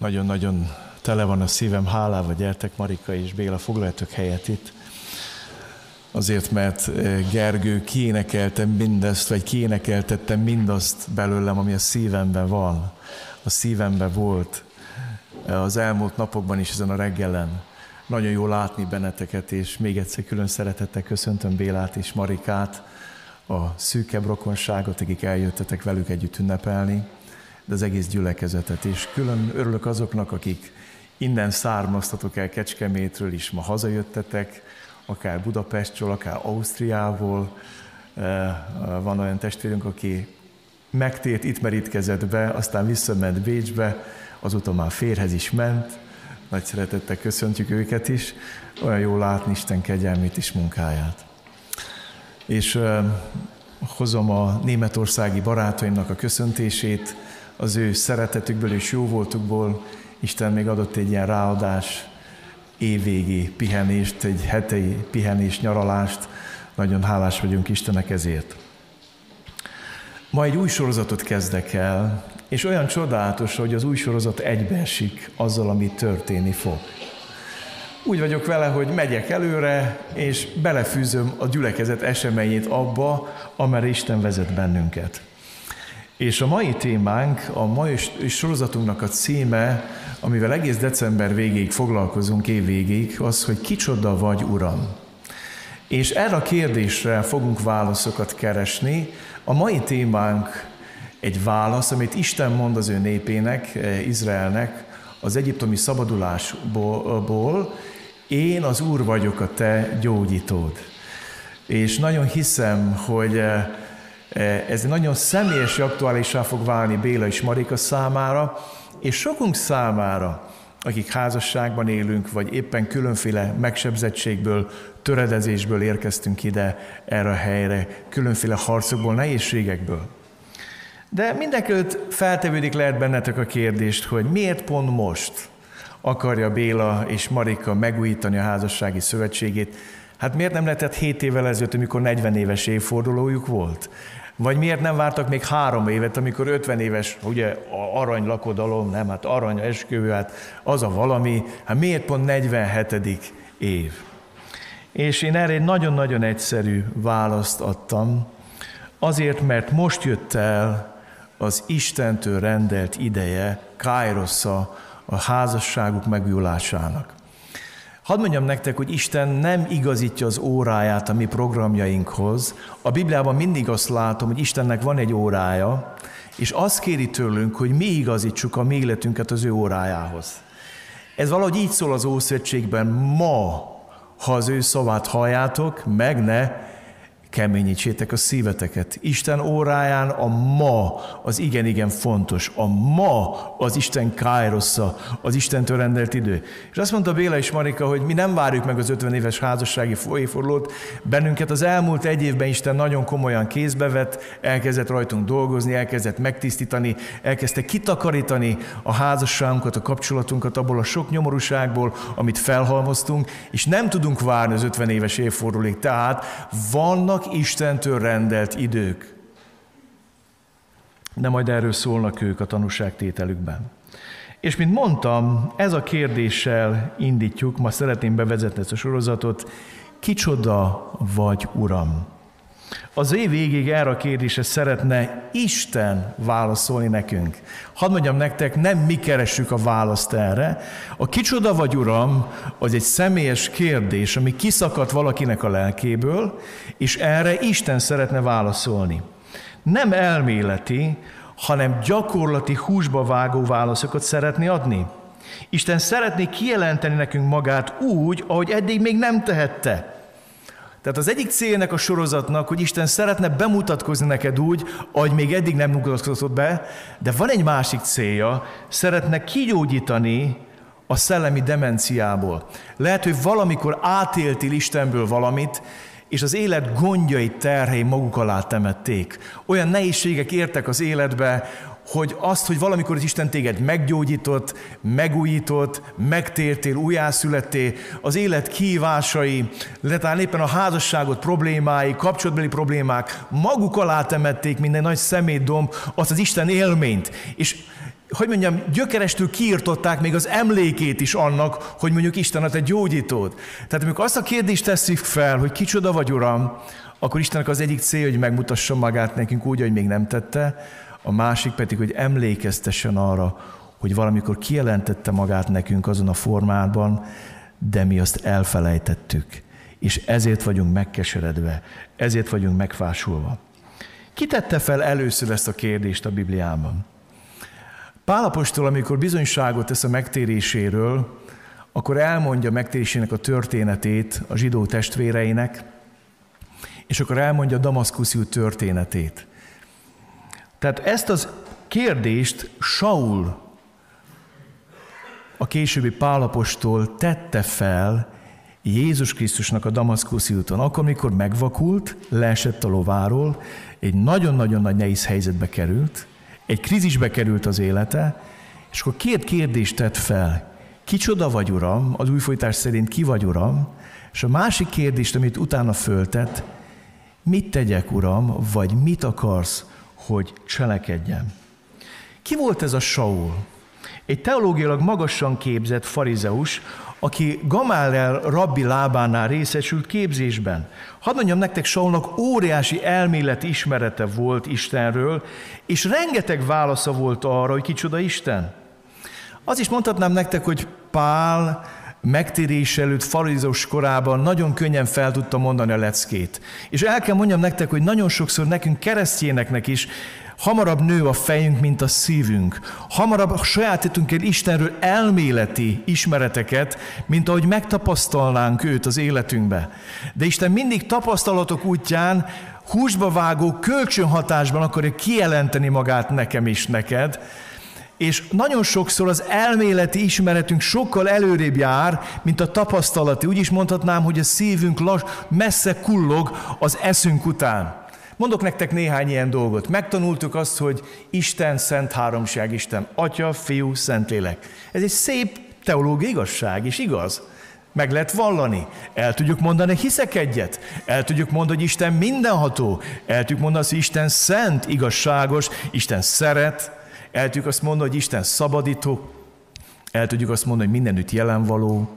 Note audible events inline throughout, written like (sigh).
Nagyon-nagyon tele van a szívem hálával, gyertek Marika és Béla, foglaljatok helyet itt. Azért, mert eh, Gergő kiénekeltem mindezt, vagy kiénekeltettem mindazt belőlem, ami a szívemben van, a szívemben volt eh, az elmúlt napokban is ezen a reggelen. Nagyon jó látni benneteket, és még egyszer külön szeretettel köszöntöm Bélát és Marikát, a szűkebb rokonságot, akik eljöttetek velük együtt ünnepelni, de az egész gyülekezetet. És külön örülök azoknak, akik innen származtatok el Kecskemétről is, ma hazajöttetek, akár Budapestről, akár Ausztriából. Eh, van olyan testvérünk, aki megtért, itt merítkezett be, aztán visszament Bécsbe, azóta már férhez is ment. Nagy szeretettel köszöntjük őket is. Olyan jó látni Isten kegyelmét és munkáját. És uh, hozom a németországi barátaimnak a köszöntését, az ő szeretetükből és jó voltukból. Isten még adott egy ilyen ráadás, évvégi pihenést, egy hetei pihenés, nyaralást. Nagyon hálás vagyunk Istennek ezért. Ma egy új sorozatot kezdek el, és olyan csodálatos, hogy az új sorozat egybeesik azzal, ami történni fog. Úgy vagyok vele, hogy megyek előre, és belefűzöm a gyülekezet eseményét abba, amerre Isten vezet bennünket. És a mai témánk, a mai sorozatunknak a címe, amivel egész december végéig foglalkozunk, év végéig, az, hogy kicsoda vagy, Uram. És erre a kérdésre fogunk válaszokat keresni. A mai témánk egy válasz, amit Isten mond az ő népének, eh, Izraelnek, az egyiptomi szabadulásból, én az Úr vagyok a te gyógyítód. És nagyon hiszem, hogy eh, ez nagyon személyes aktuálisá fog válni Béla és Marika számára, és sokunk számára, akik házasságban élünk, vagy éppen különféle megsebzettségből, töredezésből érkeztünk ide erre a helyre, különféle harcokból, nehézségekből. De mindenkelőtt feltevődik lehet bennetek a kérdést, hogy miért pont most akarja Béla és Marika megújítani a házassági szövetségét. Hát miért nem lehetett 7 évvel ezelőtt, amikor 40 éves évfordulójuk volt? Vagy miért nem vártak még három évet, amikor 50 éves, ugye arany lakodalom, nem, hát arany esküvő, hát az a valami, hát miért pont 47. év? És én erre egy nagyon-nagyon egyszerű választ adtam, azért, mert most jött el az Istentől rendelt ideje, Kájrossza a házasságuk megújulásának. Hadd mondjam nektek, hogy Isten nem igazítja az óráját a mi programjainkhoz. A Bibliában mindig azt látom, hogy Istennek van egy órája, és azt kéri tőlünk, hogy mi igazítsuk a mi életünket az ő órájához. Ez valahogy így szól az Ószövetségben, ma, ha az ő szavát halljátok, meg ne keményítsétek a szíveteket. Isten óráján a ma az igen-igen fontos. A ma az Isten kájrossza, az Istentől rendelt idő. És azt mondta Béla és Marika, hogy mi nem várjuk meg az 50 éves házassági folyéforlót, bennünket az elmúlt egy évben Isten nagyon komolyan kézbe vett, elkezdett rajtunk dolgozni, elkezdett megtisztítani, elkezdte kitakarítani a házasságunkat, a kapcsolatunkat abból a sok nyomorúságból, amit felhalmoztunk, és nem tudunk várni az 50 éves évfordulóig. Tehát vannak vannak Istentől rendelt idők. De majd erről szólnak ők a tanúságtételükben. És mint mondtam, ez a kérdéssel indítjuk, ma szeretném bevezetni ezt a sorozatot, kicsoda vagy Uram? Az év végéig erre a kérdésre szeretne Isten válaszolni nekünk. Hadd mondjam nektek, nem mi keressük a választ erre. A kicsoda vagy Uram, az egy személyes kérdés, ami kiszakadt valakinek a lelkéből, és erre Isten szeretne válaszolni. Nem elméleti, hanem gyakorlati húsba vágó válaszokat szeretné adni. Isten szeretné kijelenteni nekünk magát úgy, ahogy eddig még nem tehette. Tehát az egyik célnek a sorozatnak, hogy Isten szeretne bemutatkozni neked úgy, ahogy még eddig nem mutatkozott be, de van egy másik célja, szeretne kigyógyítani a szellemi demenciából. Lehet, hogy valamikor átéltél Istenből valamit, és az élet gondjai terhei maguk alá temették. Olyan nehézségek értek az életbe, hogy azt, hogy valamikor az Isten téged meggyógyított, megújított, megtértél, újjászülettél, az élet kívásai, talán éppen a házasságot problémái, kapcsolatbeli problémák maguk alá temették minden nagy szemétdomb, azt az Isten élményt. És hogy mondjam, gyökerestől kiirtották még az emlékét is annak, hogy mondjuk Isten a te gyógyítód. Tehát amikor azt a kérdést tesszük fel, hogy kicsoda vagy Uram, akkor Istennek az egyik cél, hogy megmutassa magát nekünk úgy, hogy még nem tette, a másik pedig, hogy emlékeztessen arra, hogy valamikor kijelentette magát nekünk azon a formában, de mi azt elfelejtettük. És ezért vagyunk megkeseredve, ezért vagyunk megfásulva. Ki tette fel először ezt a kérdést a Bibliában? Pálapostól, amikor bizonyságot tesz a megtéréséről, akkor elmondja megtérésének a történetét a zsidó testvéreinek, és akkor elmondja Damaszkuszi történetét. Tehát ezt az kérdést Saul, a későbbi Pálapostól tette fel Jézus Krisztusnak a Damaszkuszi úton, akkor, amikor megvakult, leesett a lováról, egy nagyon-nagyon nagy nehéz helyzetbe került, egy krízisbe került az élete, és akkor két kérdést tett fel. Kicsoda vagy, Uram? Az újfolytás szerint ki vagy, Uram? És a másik kérdést, amit utána föltett, mit tegyek, Uram, vagy mit akarsz, hogy cselekedjem? Ki volt ez a Saul? Egy teológiailag magasan képzett farizeus, aki Gamállel rabbi lábánál részesült képzésben. Hadd mondjam nektek, Saulnak óriási elméleti ismerete volt Istenről, és rengeteg válasza volt arra, hogy kicsoda Isten. Az is mondhatnám nektek, hogy Pál megtérés előtt farizós korában nagyon könnyen fel tudta mondani a leckét. És el kell mondjam nektek, hogy nagyon sokszor nekünk keresztjéneknek is Hamarabb nő a fejünk, mint a szívünk. Hamarabb sajátítunk el Istenről elméleti ismereteket, mint ahogy megtapasztalnánk őt az életünkbe. De Isten mindig tapasztalatok útján húsba vágó kölcsönhatásban akarja kijelenteni magát nekem is neked, és nagyon sokszor az elméleti ismeretünk sokkal előrébb jár, mint a tapasztalati. Úgy is mondhatnám, hogy a szívünk lass, messze kullog az eszünk után. Mondok nektek néhány ilyen dolgot. Megtanultuk azt, hogy Isten, Szent Háromság, Isten, Atya, Fiú, Szentlélek. Ez egy szép teológiai igazság, és igaz. Meg lehet vallani. El tudjuk mondani, hiszek egyet. El tudjuk mondani, hogy Isten mindenható. El tudjuk mondani, hogy Isten szent, igazságos, Isten szeret. El tudjuk azt mondani, hogy Isten szabadító. El tudjuk azt mondani, hogy mindenütt jelen való.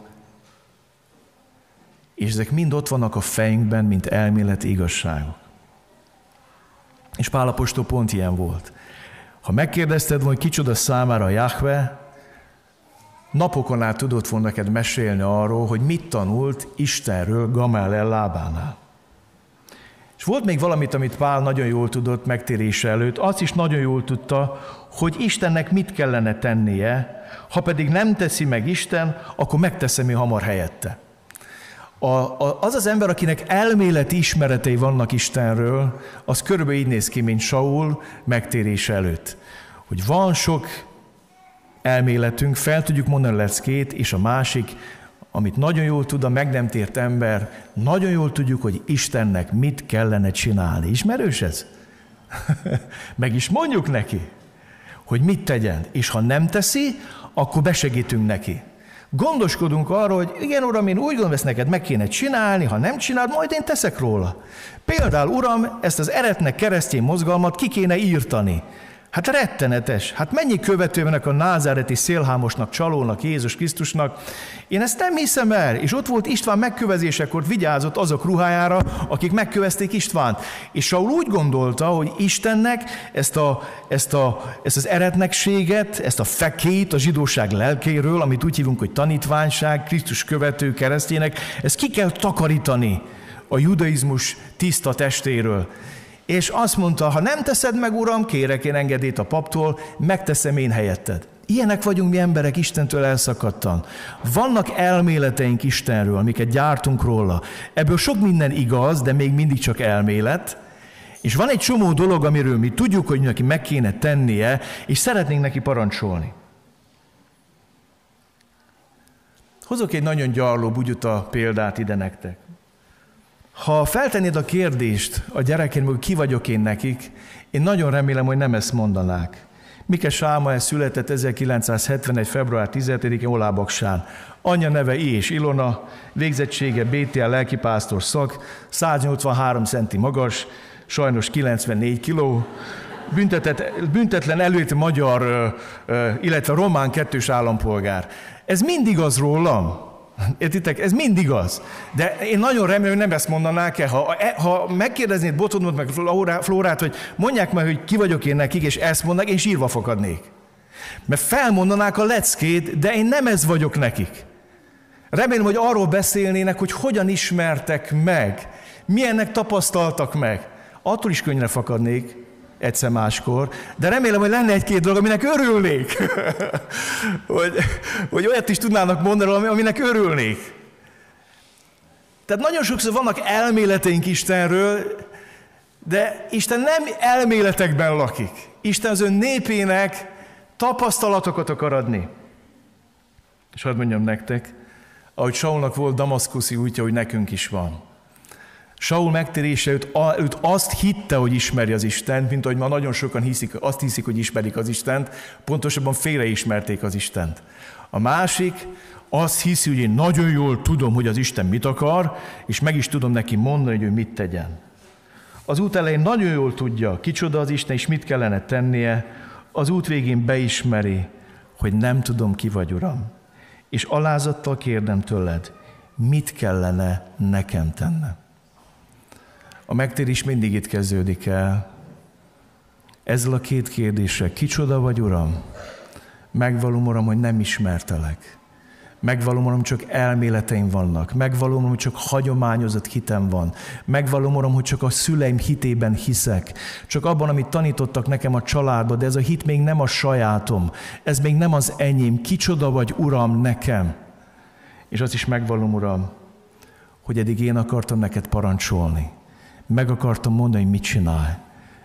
És ezek mind ott vannak a fejünkben, mint elméleti igazságok. És Pálapostól pont ilyen volt. Ha megkérdezted hogy kicsoda számára Jahve, napokon át tudott volna neked mesélni arról, hogy mit tanult Istenről Gamaliel lábánál. És volt még valamit, amit Pál nagyon jól tudott megtérése előtt, azt is nagyon jól tudta, hogy Istennek mit kellene tennie, ha pedig nem teszi meg Isten, akkor megteszem én hamar helyette? A, a, az az ember, akinek elméleti ismeretei vannak Istenről, az körülbelül így néz ki, mint Saul megtérés előtt. Hogy van sok elméletünk, fel tudjuk mondani leckét, és a másik, amit nagyon jól tud a meg nem tért ember, nagyon jól tudjuk, hogy Istennek mit kellene csinálni. Ismerős ez? (laughs) meg is mondjuk neki, hogy mit tegyen, és ha nem teszi, akkor besegítünk neki. Gondoskodunk arról, hogy igen, Uram, én úgy gondolom, ezt neked meg kéne csinálni, ha nem csinálod, majd én teszek róla. Például, Uram, ezt az eretnek keresztény mozgalmat ki kéne írtani. Hát rettenetes. Hát mennyi követővenek a názáreti szélhámosnak, csalónak, Jézus Krisztusnak. Én ezt nem hiszem el. És ott volt István megkövezésekor, vigyázott azok ruhájára, akik megkövezték Istvánt. És Saul úgy gondolta, hogy Istennek ezt, a, ezt, a, ezt az eretnekséget, ezt a fekét a zsidóság lelkéről, amit úgy hívunk, hogy tanítványság, Krisztus követő keresztjének, ezt ki kell takarítani a judaizmus tiszta testéről. És azt mondta, ha nem teszed meg, Uram, kérek én engedélyt a paptól, megteszem én helyetted. Ilyenek vagyunk mi emberek Istentől elszakadtan. Vannak elméleteink Istenről, amiket gyártunk róla. Ebből sok minden igaz, de még mindig csak elmélet. És van egy csomó dolog, amiről mi tudjuk, hogy neki meg kéne tennie, és szeretnénk neki parancsolni. Hozok egy nagyon gyarló bugyuta példát ide nektek. Ha feltennéd a kérdést a gyerekeim, hogy ki vagyok én nekik, én nagyon remélem, hogy nem ezt mondanák. Mike Sáma született 1971. február 17-én Olábaksán. Anya neve I. és Ilona, végzettsége BTL lelkipásztor szak, 183 centi magas, sajnos 94 kiló, büntetet, büntetlen előtt magyar, illetve román kettős állampolgár. Ez mindig az rólam. Értitek? Ez mindig az. De én nagyon remélem, hogy nem ezt mondanák el. Ha, e, ha megkérdeznéd Botondot meg Flórát, hogy mondják meg, hogy ki vagyok én nekik, és ezt mondnak, én sírva fogadnék. Mert felmondanák a leckét, de én nem ez vagyok nekik. Remélem, hogy arról beszélnének, hogy hogyan ismertek meg, milyennek tapasztaltak meg. Attól is könnyre fakadnék, egyszer máskor, de remélem, hogy lenne egy-két dolog, aminek örülnék. (laughs) hogy, hogy olyat is tudnának mondani, aminek örülnék. Tehát nagyon sokszor vannak elméleteink Istenről, de Isten nem elméletekben lakik. Isten az ön népének tapasztalatokat akar adni. És hadd mondjam nektek, ahogy Saulnak volt damaszkuszi útja, hogy nekünk is van. Saul megtérése őt, őt azt hitte, hogy ismeri az Istent, mint ahogy ma nagyon sokan hiszik, azt hiszik, hogy ismerik az Istent, pontosabban félreismerték az Istent. A másik azt hiszi, hogy én nagyon jól tudom, hogy az Isten mit akar, és meg is tudom neki mondani, hogy ő mit tegyen. Az út elején nagyon jól tudja, kicsoda az Isten, és mit kellene tennie, az út végén beismeri, hogy nem tudom, ki vagy, Uram. És alázattal kérdem tőled, mit kellene nekem tennem. A megtérés mindig itt kezdődik el. Ezzel a két kérdéssel, kicsoda vagy, Uram? Megvalom, Uram, hogy nem ismertelek. Megvalom, Uram, csak elméleteim vannak. Megvalom, Uram, hogy csak hagyományozott hitem van. Megvalom, Uram, hogy csak a szüleim hitében hiszek. Csak abban, amit tanítottak nekem a családba, de ez a hit még nem a sajátom. Ez még nem az enyém. Kicsoda vagy, Uram, nekem. És azt is megvalom, Uram, hogy eddig én akartam neked parancsolni meg akartam mondani, mit csinálj.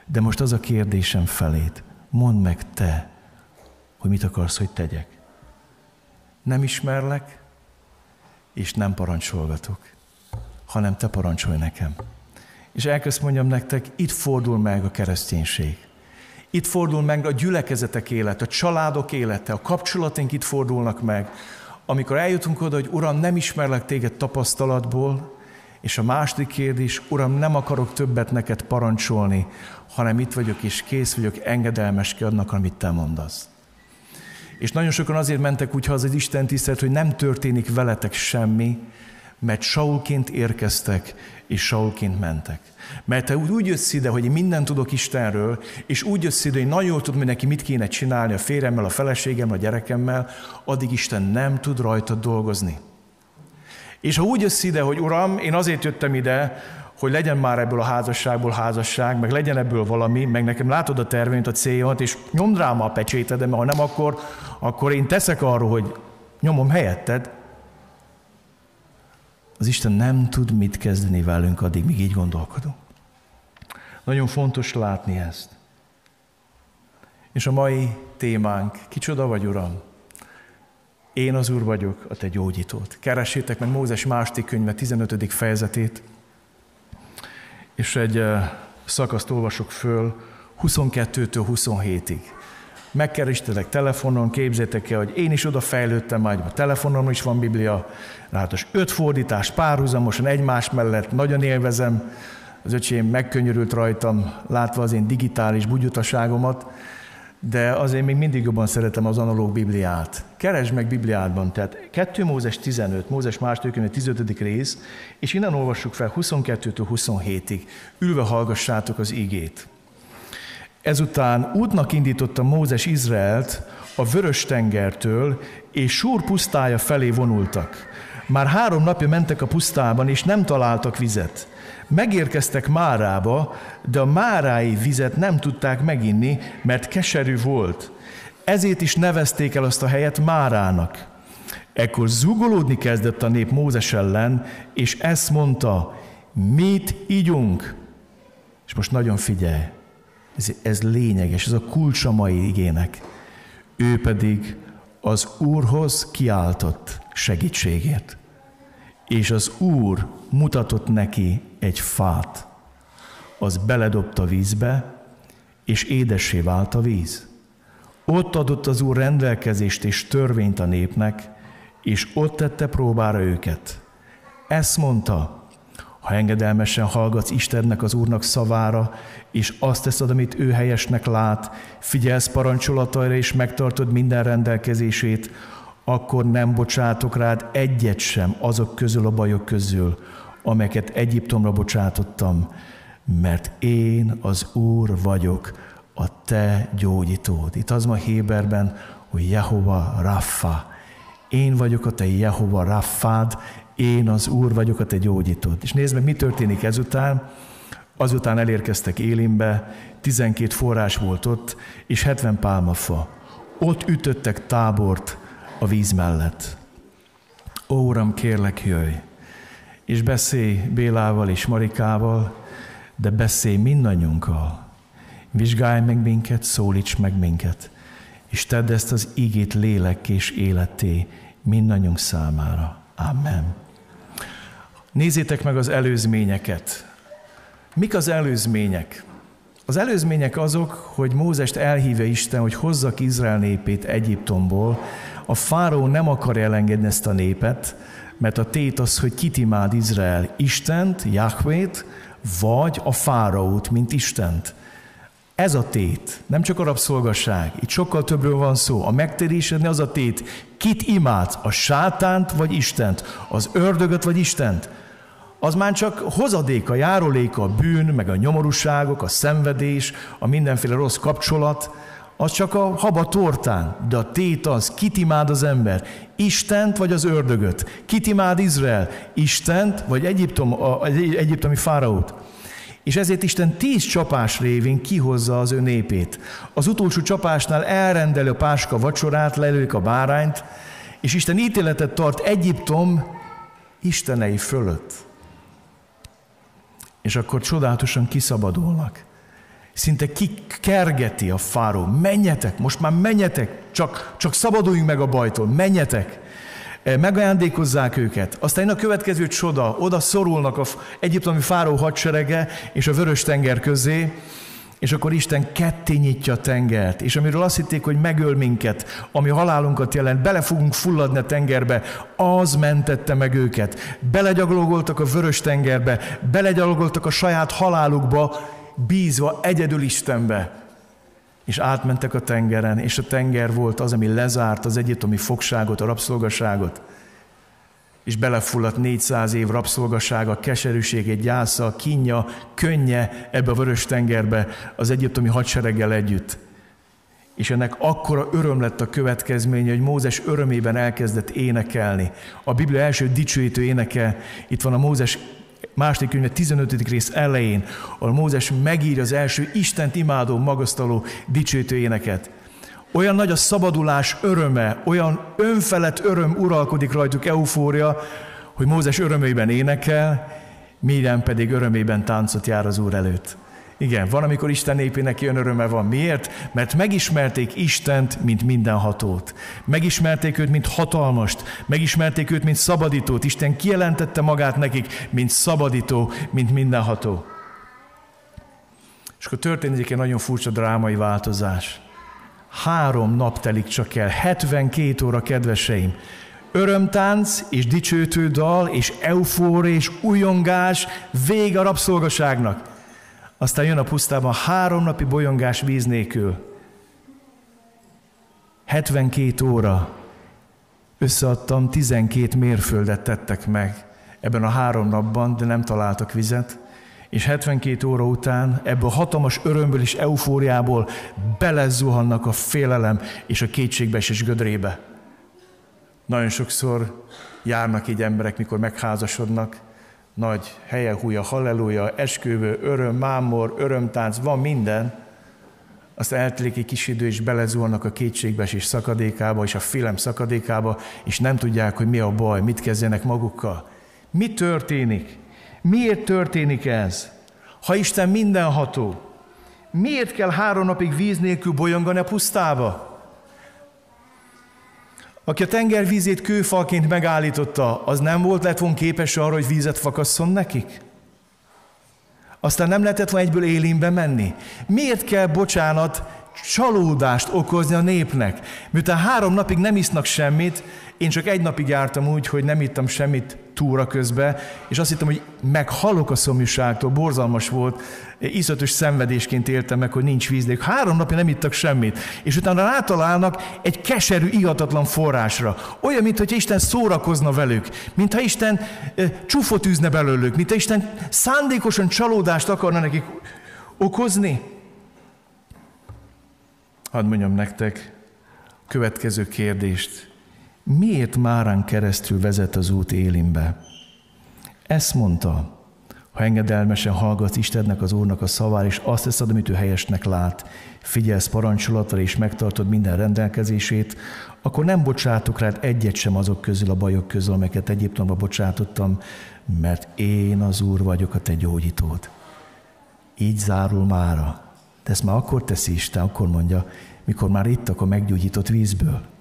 De most az a kérdésem felét, mondd meg te, hogy mit akarsz, hogy tegyek. Nem ismerlek, és nem parancsolgatok, hanem te parancsolj nekem. És elkezd mondjam nektek, itt fordul meg a kereszténység. Itt fordul meg a gyülekezetek élete, a családok élete, a kapcsolataink itt fordulnak meg. Amikor eljutunk oda, hogy Uram, nem ismerlek téged tapasztalatból, és a második kérdés, Uram, nem akarok többet neked parancsolni, hanem itt vagyok, és kész vagyok engedelmeski annak, amit te mondasz. És nagyon sokan azért mentek úgy haza az Isten tisztelt, hogy nem történik veletek semmi, mert Saulként érkeztek, és Saulként mentek. Mert te úgy jössz ide, hogy én mindent tudok Istenről, és úgy jössz ide, hogy nagyon jól tudom, hogy neki mit kéne csinálni a férjemmel, a feleségemmel, a gyerekemmel, addig Isten nem tud rajta dolgozni. És ha úgy jössz ide, hogy Uram, én azért jöttem ide, hogy legyen már ebből a házasságból házasság, meg legyen ebből valami, meg nekem látod a tervényt, a céljomat, és nyomd rám a pecséted, mert ha nem, akkor, akkor én teszek arról, hogy nyomom helyetted. Az Isten nem tud mit kezdeni velünk addig, míg így gondolkodunk. Nagyon fontos látni ezt. És a mai témánk, kicsoda vagy, Uram? Én az Úr vagyok, a te gyógyítót. Keressétek meg Mózes második könyve 15. fejezetét, és egy szakaszt olvasok föl 22-től 27-ig. Megkerestétek telefonon, képzétek el, hogy én is oda fejlődtem, majd a telefonon is van Biblia, ráadásul öt fordítás párhuzamosan egymás mellett, nagyon élvezem, az öcsém megkönnyörült rajtam, látva az én digitális bugyutaságomat, de azért még mindig jobban szeretem az analóg Bibliát. Keresd meg Bibliádban, tehát 2 Mózes 15, Mózes második könyve 15. rész, és innen olvassuk fel 22-től 27-ig. Ülve hallgassátok az igét. Ezután útnak indította Mózes Izraelt a vörös tengertől, és Súr pusztája felé vonultak. Már három napja mentek a pusztában, és nem találtak vizet. Megérkeztek Márába, de a márái vizet nem tudták meginni, mert keserű volt. Ezért is nevezték el azt a helyet Márának. Ekkor zugolódni kezdett a nép Mózes ellen, és ezt mondta, mit ígyunk? És most nagyon figyelj, ez, ez lényeges, ez a kulcs a mai igének. Ő pedig az Úrhoz kiáltott segítségért. És az Úr mutatott neki egy fát. Az beledobta vízbe, és édessé vált a víz. Ott adott az Úr rendelkezést és törvényt a népnek, és ott tette próbára őket. Ezt mondta, Ha engedelmesen hallgatsz Istennek, az Úrnak szavára, és azt teszed, amit ő helyesnek lát, figyelsz parancsolataira, és megtartod minden rendelkezését, akkor nem bocsátok rád egyet sem azok közül a bajok közül, amelyeket Egyiptomra bocsátottam, mert én az Úr vagyok, a te gyógyítód. Itt az ma Héberben, hogy Jehova Raffa. Én vagyok a te Jehova Raffád, én az Úr vagyok a te gyógyítód. És nézd meg, mi történik ezután. Azután elérkeztek Élimbe, 12 forrás volt ott, és 70 pálmafa. Ott ütöttek tábort a víz mellett. Ó, Uram, kérlek, jöjj, és beszélj Bélával és Marikával, de beszélj mindannyiunkkal. Vizsgálj meg minket, szólíts meg minket, és tedd ezt az ígét lélek és életé mindannyiunk számára. Amen. Nézzétek meg az előzményeket. Mik az előzmények? Az előzmények azok, hogy Mózest elhívja Isten, hogy hozzak Izrael népét Egyiptomból. A fáró nem akar elengedni ezt a népet, mert a tét az, hogy kit imád Izrael, Istent, Jahvét, vagy a fáraót, mint Istent. Ez a tét, nem csak a rabszolgasság, itt sokkal többről van szó. A megtérésedni az a tét, kit imádsz, a sátánt vagy Istent, az ördögöt vagy Istent. Az már csak hozadéka, járuléka a bűn, meg a nyomorúságok, a szenvedés, a mindenféle rossz kapcsolat, az csak a haba tortán, de a tét az, kit imád az ember, Istent vagy az ördögöt, kit imád Izrael, Istent vagy Egyiptom, az egyiptomi fáraót. És ezért Isten tíz csapás révén kihozza az ő népét. Az utolsó csapásnál elrendeli a páska vacsorát, lelők a bárányt, és Isten ítéletet tart Egyiptom istenei fölött. És akkor csodálatosan kiszabadulnak. Szinte kikergeti a fáró. Menjetek, most már menjetek, csak, csak szabaduljunk meg a bajtól, menjetek. Eh, megajándékozzák őket. Aztán a következő csoda, oda szorulnak a egyiptomi fáró hadserege és a vörös tenger közé, és akkor Isten ketté nyitja a tengert, és amiről azt hitték, hogy megöl minket, ami halálunkat jelent, bele fogunk fulladni a tengerbe, az mentette meg őket. Belegyalogoltak a vörös tengerbe, belegyalogoltak a saját halálukba, bízva egyedül Istenbe és átmentek a tengeren, és a tenger volt az, ami lezárt az egyiptomi fogságot, a rabszolgaságot, és belefulladt 400 év rabszolgasága, keserűsége, gyásza, kínja, könnye ebbe a vörös tengerbe az egyiptomi hadsereggel együtt. És ennek akkora öröm lett a következménye, hogy Mózes örömében elkezdett énekelni. A Biblia első dicsőítő éneke, itt van a Mózes második könyve 15. rész elején, ahol Mózes megírja az első Istent imádó, magasztaló, dicsőítő éneket. Olyan nagy a szabadulás öröme, olyan önfelett öröm uralkodik rajtuk, eufória, hogy Mózes örömében énekel, Miriam pedig örömében táncot jár az Úr előtt. Igen, van, amikor Isten népének ilyen öröme van. Miért? Mert megismerték Istent, mint mindenhatót. Megismerték őt, mint hatalmast. Megismerték őt, mint szabadítót. Isten kijelentette magát nekik, mint szabadító, mint mindenható. És akkor történik egy nagyon furcsa drámai változás. Három nap telik csak el, 72 óra, kedveseim. Örömtánc és dicsőtő dal és eufória és újongás, vég a rabszolgaságnak. Aztán jön a pusztában három napi bolyongás víz nélkül. 72 óra. Összeadtam, 12 mérföldet tettek meg ebben a három napban, de nem találtak vizet. És 72 óra után ebből a hatalmas örömből és eufóriából belezuhannak a félelem és a kétségbeesés gödrébe. Nagyon sokszor járnak így emberek, mikor megházasodnak, nagy helye, húja, halleluja, esküvő, öröm, mámor, örömtánc, van minden, azt eltelik egy kis idő, és belezúlnak a és szakadékába, és a félem szakadékába, és nem tudják, hogy mi a baj, mit kezdjenek magukkal. Mi történik? Miért történik ez? Ha Isten mindenható, miért kell három napig víz nélkül bolyongani a pusztába? Aki a tenger vízét kőfalként megállította, az nem volt lett volna képes arra, hogy vízet fakasszon nekik? Aztán nem lehetett volna egyből élénbe menni. Miért kell, bocsánat, csalódást okozni a népnek? Miután három napig nem isznak semmit, én csak egy napig jártam úgy, hogy nem ittam semmit túra közben, és azt hittem, hogy meghalok a szomjúságtól, borzalmas volt, iszatos szenvedésként éltem meg, hogy nincs víz, de három napja nem ittak semmit, és utána rátalálnak egy keserű, ihatatlan forrásra. Olyan, mintha Isten szórakozna velük, mintha Isten e, csúfot űzne belőlük, mintha Isten szándékosan csalódást akarna nekik okozni. Hadd mondjam nektek következő kérdést. Miért Márán keresztül vezet az út Élimbe? Ezt mondta, ha engedelmesen hallgatsz Istennek, az Úrnak a szavár, és azt teszed, amit ő helyesnek lát, figyelsz parancsolatra, és megtartod minden rendelkezését, akkor nem bocsátok rád egyet sem azok közül, a bajok közül, amelyeket Egyiptomba bocsátottam, mert én az Úr vagyok, a te gyógyítód. Így zárul mára. De ezt már akkor teszi Isten, akkor mondja, mikor már ittak a meggyógyított vízből.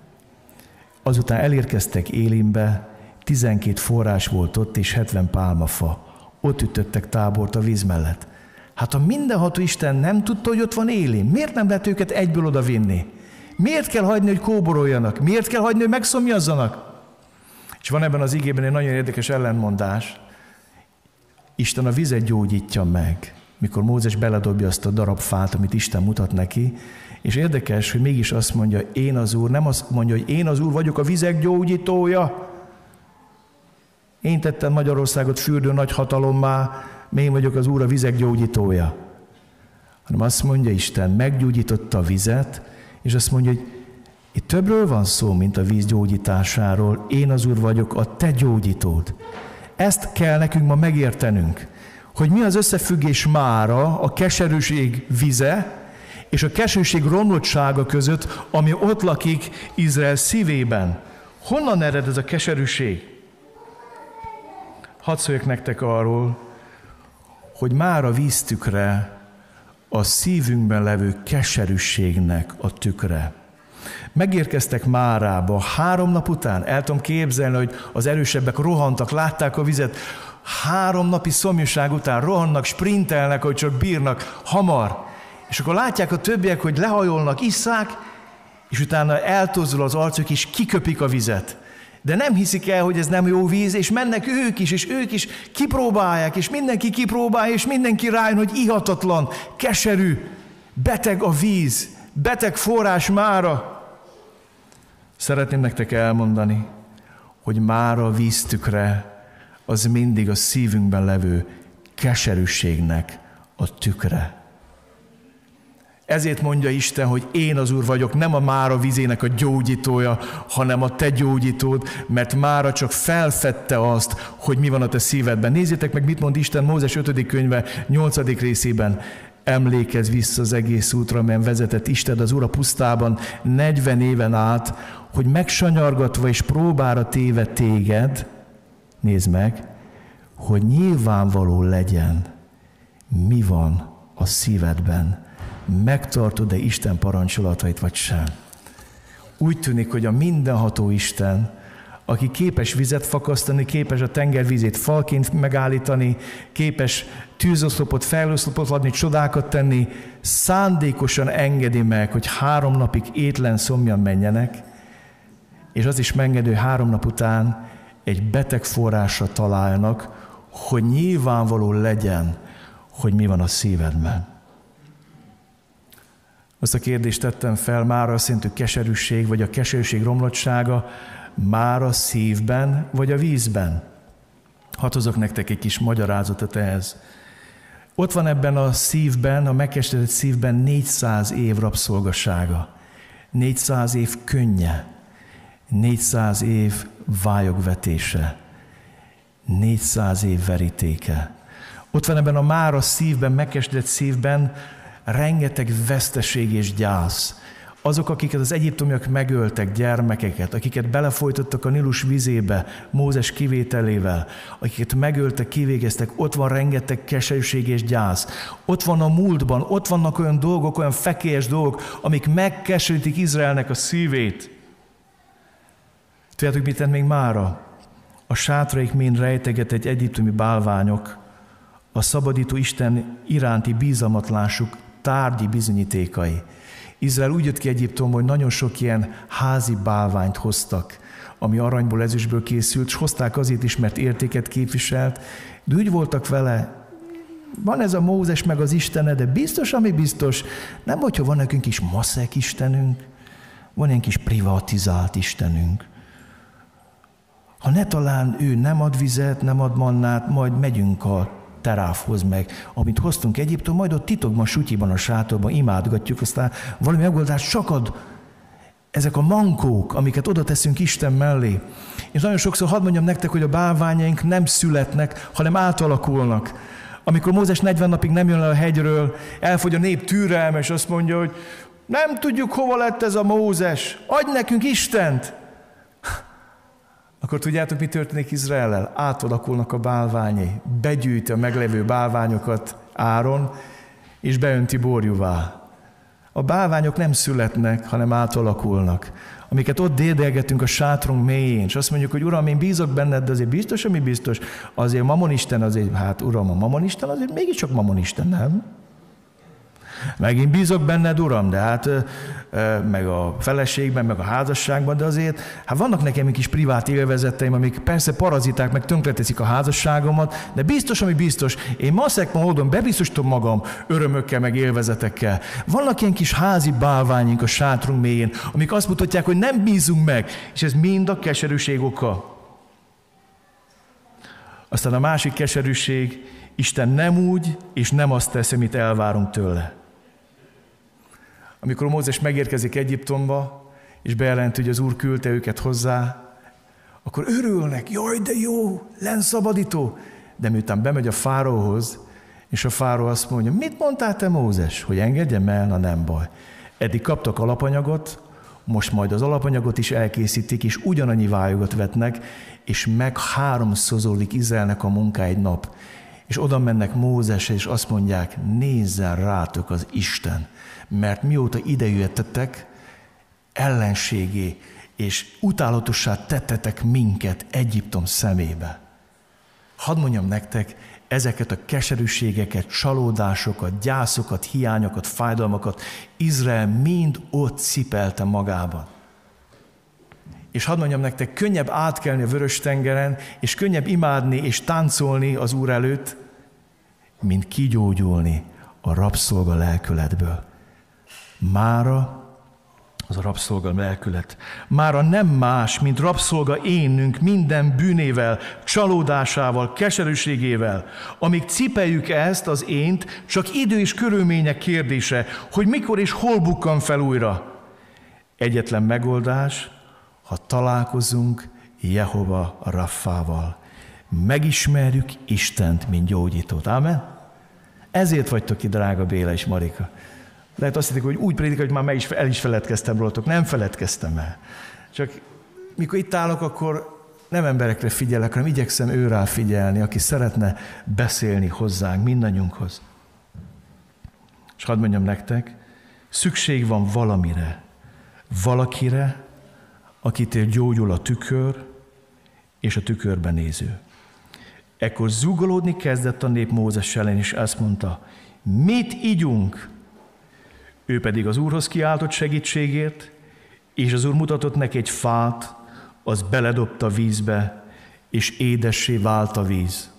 Azután elérkeztek Élimbe, 12 forrás volt ott, és 70 pálmafa. Ott ütöttek tábort a víz mellett. Hát a mindenható Isten nem tudta, hogy ott van Élim. Miért nem lehet őket egyből oda vinni? Miért kell hagyni, hogy kóboroljanak? Miért kell hagyni, hogy megszomjazzanak? És van ebben az igében egy nagyon érdekes ellenmondás. Isten a vizet gyógyítja meg, mikor Mózes beledobja azt a darab fát, amit Isten mutat neki, és érdekes, hogy mégis azt mondja, én az Úr, nem azt mondja, hogy én az Úr vagyok a vizek gyógyítója. Én tettem Magyarországot fürdő nagy hatalommá, én vagyok az Úr a vizek gyógyítója. Hanem azt mondja Isten, meggyógyította a vizet, és azt mondja, hogy itt többről van szó, mint a víz gyógyításáról. Én az Úr vagyok, a te gyógyítód. Ezt kell nekünk ma megértenünk, hogy mi az összefüggés mára a keserűség vize, és a kesőség romlottsága között, ami ott lakik Izrael szívében. Honnan ered ez a keserűség? Hadd szóljak nektek arról, hogy már a víztükre a szívünkben levő keserűségnek a tükre. Megérkeztek Márába három nap után, el tudom képzelni, hogy az erősebbek rohantak, látták a vizet, három napi szomjúság után rohannak, sprintelnek, hogy csak bírnak, hamar. És akkor látják a többiek, hogy lehajolnak, isszák, és utána eltozzul az arcuk, és kiköpik a vizet. De nem hiszik el, hogy ez nem jó víz, és mennek ők is, és ők is kipróbálják, és mindenki kipróbálja, és mindenki rájön, hogy ihatatlan, keserű, beteg a víz, beteg forrás mára. Szeretném nektek elmondani, hogy mára víztükre az mindig a szívünkben levő keserűségnek a tükre. Ezért mondja Isten, hogy én az Úr vagyok, nem a Mára vizének a gyógyítója, hanem a te gyógyítód, mert Mára csak felfedte azt, hogy mi van a te szívedben. Nézzétek meg, mit mond Isten Mózes 5. könyve 8. részében. Emlékezz vissza az egész útra, amelyen vezetett Isten az Úr a pusztában 40 éven át, hogy megsanyargatva és próbára téve téged, nézd meg, hogy nyilvánvaló legyen, mi van a szívedben megtartod-e Isten parancsolatait, vagy sem. Úgy tűnik, hogy a mindenható Isten, aki képes vizet fakasztani, képes a tengervízét falként megállítani, képes tűzoszlopot, fejlőszlopot adni, csodákat tenni, szándékosan engedi meg, hogy három napig étlen szomjan menjenek, és az is megengedő három nap után egy beteg forrásra találnak, hogy nyilvánvaló legyen, hogy mi van a szívedben. Azt a kérdést tettem fel, már a szintű keserűség, vagy a keserűség romlottsága már a szívben, vagy a vízben? Hadd hozok nektek egy kis magyarázatot ehhez. Ott van ebben a szívben, a megkeserített szívben 400 év rabszolgasága, 400 év könnye, 400 év vályogvetése, 400 év verítéke. Ott van ebben a már a szívben, megkeserített szívben rengeteg veszteség és gyász. Azok, akiket az egyiptomiak megöltek, gyermekeket, akiket belefolytottak a Nilus vizébe, Mózes kivételével, akiket megöltek, kivégeztek, ott van rengeteg keserűség és gyász. Ott van a múltban, ott vannak olyan dolgok, olyan fekélyes dolgok, amik megkeserítik Izraelnek a szívét. Tudjátok, mit tett még mára? A sátraik mind rejteget egy egyiptomi bálványok, a szabadító Isten iránti bízamatlásuk tárgyi bizonyítékai. Izrael úgy jött ki Egyiptom, hogy nagyon sok ilyen házi bálványt hoztak, ami aranyból, ezüstből készült, és hozták azért is, mert értéket képviselt, de úgy voltak vele, van ez a Mózes meg az Istene, de biztos, ami biztos, nem hogyha van nekünk is maszek Istenünk, van egy kis privatizált Istenünk. Ha ne talán ő nem ad vizet, nem ad mannát, majd megyünk a teráfhoz meg, amit hoztunk Egyiptom, majd ott titokban, sutyiban, a sátorban imádgatjuk, aztán valami megoldás csak ad ezek a mankók, amiket oda teszünk Isten mellé. És nagyon sokszor hadd mondjam nektek, hogy a bálványaink nem születnek, hanem átalakulnak. Amikor Mózes 40 napig nem jön le a hegyről, elfogy a nép türelme, és azt mondja, hogy nem tudjuk, hova lett ez a Mózes, adj nekünk Istent! Akkor tudjátok, mi történik Izraellel? Átalakulnak a bálványai, begyűjti a meglevő bálványokat Áron, és beönti borjúvá. A bálványok nem születnek, hanem átalakulnak. Amiket ott dédelgetünk a sátrunk mélyén, és azt mondjuk, hogy Uram, én bízok benned, de azért biztos, ami biztos, azért Mamon Isten azért, hát Uram, a Mamon Isten azért mégiscsak Mamon Isten, nem? Megint bízok benned, Uram, de hát meg a feleségben, meg a házasságban, de azért, hát vannak nekem egy kis privát élvezeteim, amik persze paraziták, meg tönkreteszik a házasságomat, de biztos, ami biztos, én maszek módon bebiztosítom magam örömökkel, meg élvezetekkel. Vannak ilyen kis házi bálványink a sátrunk mélyén, amik azt mutatják, hogy nem bízunk meg, és ez mind a keserűség oka. Aztán a másik keserűség, Isten nem úgy, és nem azt teszi, amit elvárunk tőle. Amikor Mózes megérkezik Egyiptomba, és bejelenti, hogy az Úr küldte őket hozzá, akkor örülnek, jaj, de jó, lenszabadító. De miután bemegy a fáróhoz, és a fáró azt mondja, mit mondtál te Mózes, hogy engedjem el, na nem baj. Eddig kaptak alapanyagot, most majd az alapanyagot is elkészítik, és ugyanannyi vájogot vetnek, és meg háromszozolik Izraelnek a munká egy nap. És oda mennek Mózesre, és azt mondják, nézzen rátok az Isten mert mióta idejöttetek, ellenségé és utálatossá tettetek minket Egyiptom szemébe. Hadd mondjam nektek, ezeket a keserűségeket, csalódásokat, gyászokat, hiányokat, fájdalmakat Izrael mind ott cipelte magában. És hadd mondjam nektek, könnyebb átkelni a vörös tengeren, és könnyebb imádni és táncolni az Úr előtt, mint kigyógyulni a rabszolga lelkületből. Mára az a rabszolga lelkület. Mára nem más, mint rabszolga énünk minden bűnével, csalódásával, keserűségével. Amíg cipeljük ezt az ént, csak idő és körülmények kérdése, hogy mikor és hol bukkan fel újra. Egyetlen megoldás, ha találkozunk Jehova Raffával. Megismerjük Istent, mint gyógyítót. Amen? Ezért vagytok ki, drága Béla és Marika. Lehet azt hitték, hogy úgy prédik, hogy már meg is, el is feledkeztem rólatok. Nem feledkeztem el. Csak mikor itt állok, akkor nem emberekre figyelek, hanem igyekszem őrá figyelni, aki szeretne beszélni hozzánk, mindannyiunkhoz. És hadd mondjam nektek, szükség van valamire, valakire, akitől gyógyul a tükör és a tükörben néző. Ekkor zugolódni kezdett a nép Mózes ellen, és azt mondta, mit ígyunk, ő pedig az Úrhoz kiáltott segítségért, és az Úr mutatott neki egy fát, az beledobta vízbe, és édessé vált a víz.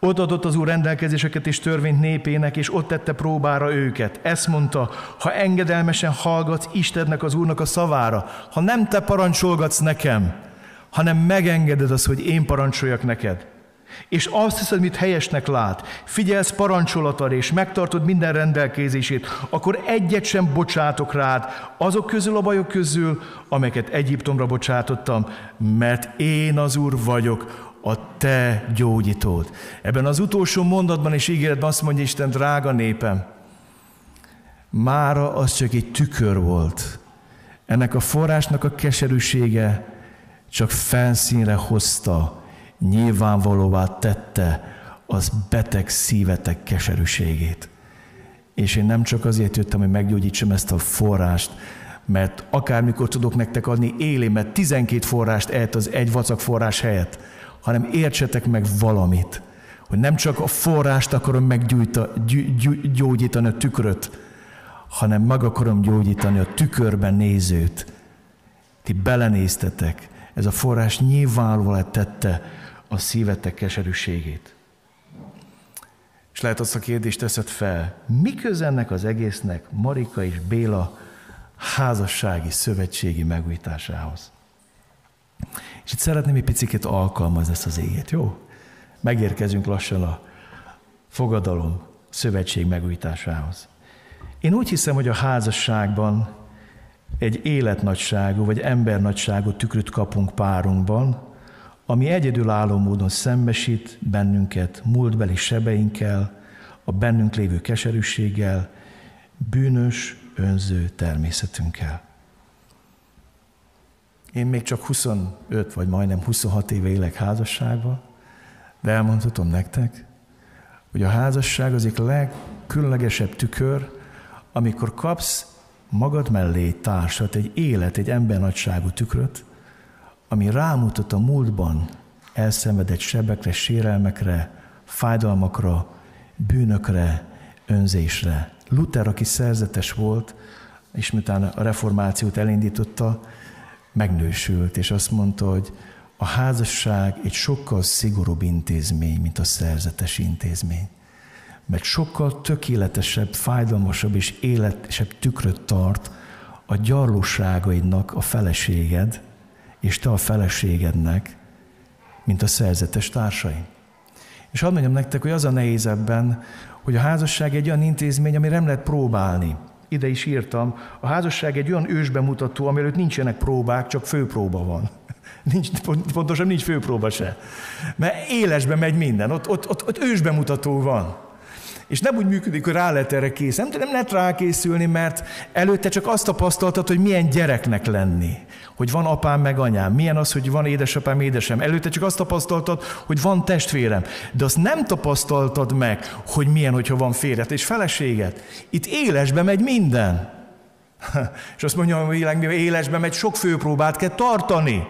Ott adott az Úr rendelkezéseket és törvényt népének, és ott tette próbára őket. Ezt mondta, ha engedelmesen hallgatsz Istennek az Úrnak a szavára, ha nem te parancsolgatsz nekem, hanem megengeded az, hogy én parancsoljak neked, és azt hiszed, mit helyesnek lát, figyelsz parancsolatára, és megtartod minden rendelkezését, akkor egyet sem bocsátok rád azok közül a bajok közül, amelyeket Egyiptomra bocsátottam, mert én az Úr vagyok, a te gyógyítód. Ebben az utolsó mondatban és ígéretben azt mondja Isten, drága népem, mára az csak egy tükör volt. Ennek a forrásnak a keserűsége csak felszínre hozta nyilvánvalóvá tette az beteg szívetek keserűségét. És én nem csak azért jöttem, hogy meggyógyítsam ezt a forrást, mert akármikor tudok nektek adni élémet, 12 forrást ehet az egy vacak forrás helyett, hanem értsetek meg valamit, hogy nem csak a forrást akarom meggyógyítani a tükröt, hanem meg akarom gyógyítani a tükörben nézőt. Ti belenéztetek, ez a forrás nyilvánvalóan tette a szívetek keserűségét. És lehet azt a kérdést teszed fel, mi ennek az egésznek Marika és Béla házassági, szövetségi megújításához? És itt szeretném egy picit alkalmazni ezt az éget, jó? Megérkezünk lassan a fogadalom, szövetség megújításához. Én úgy hiszem, hogy a házasságban egy életnagyságú vagy embernagyságú tükröt kapunk párunkban, ami egyedülálló módon szembesít bennünket múltbeli sebeinkkel, a bennünk lévő keserűséggel, bűnös, önző természetünkkel. Én még csak 25 vagy majdnem 26 éve élek házasságban, de elmondhatom nektek, hogy a házasság az egyik legkülönlegesebb tükör, amikor kapsz magad mellé egy társat, egy élet, egy embernagyságú tükröt, ami rámutat a múltban elszenvedett sebekre, sérelmekre, fájdalmakra, bűnökre, önzésre. Luther, aki szerzetes volt, és miután a reformációt elindította, megnősült, és azt mondta, hogy a házasság egy sokkal szigorúbb intézmény, mint a szerzetes intézmény. Mert sokkal tökéletesebb, fájdalmasabb és életesebb tükröt tart a gyarlóságaidnak a feleséged, és te a feleségednek, mint a szerzetes társaim. És hadd mondjam nektek, hogy az a nehéz ebben, hogy a házasság egy olyan intézmény, ami nem lehet próbálni. Ide is írtam, a házasság egy olyan ősbemutató, amiről nincsenek próbák, csak főpróba van. (laughs) Nincs, pontosan nincs főpróba se. Mert élesbe megy minden, ott, ott, ott, ott ősbemutató van. És nem úgy működik, hogy rá lehet erre kész. Nem, nem lehet rákészülni, mert előtte csak azt tapasztaltad, hogy milyen gyereknek lenni. Hogy van apám meg anyám. Milyen az, hogy van édesapám, édesem. Előtte csak azt tapasztaltad, hogy van testvérem. De azt nem tapasztaltad meg, hogy milyen, hogyha van férjet és feleséget. Itt élesbe megy minden. (laughs) És azt mondja, hogy világ, élesbe megy, sok főpróbát kell tartani.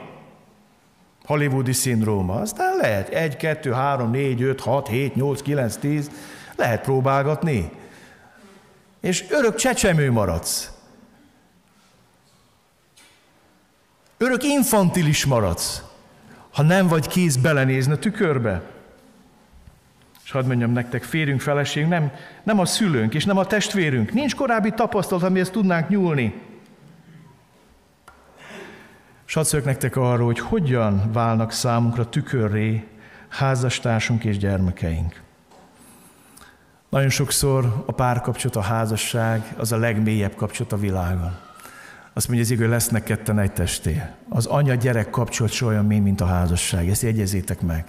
Hollywoodi szindróma. Aztán lehet egy, kettő, három, négy, öt, hat, hét, nyolc, kilenc, tíz. Lehet próbálgatni. És örök csecsemő maradsz. Örök infantilis maradsz, ha nem vagy kész belenézni a tükörbe. És hadd mondjam nektek, férünk, feleségünk nem, nem a szülőnk és nem a testvérünk. Nincs korábbi tapasztalat, amihez tudnánk nyúlni. És hadd nektek arról, hogy hogyan válnak számunkra tükörré házastársunk és gyermekeink. Nagyon sokszor a párkapcsolat, a házasság az a legmélyebb kapcsolat a világon. Azt mondja, az igő, lesznek ketten egy testé. Az anya-gyerek kapcsolat soha olyan mély, mint a házasság. Ezt jegyezzétek meg.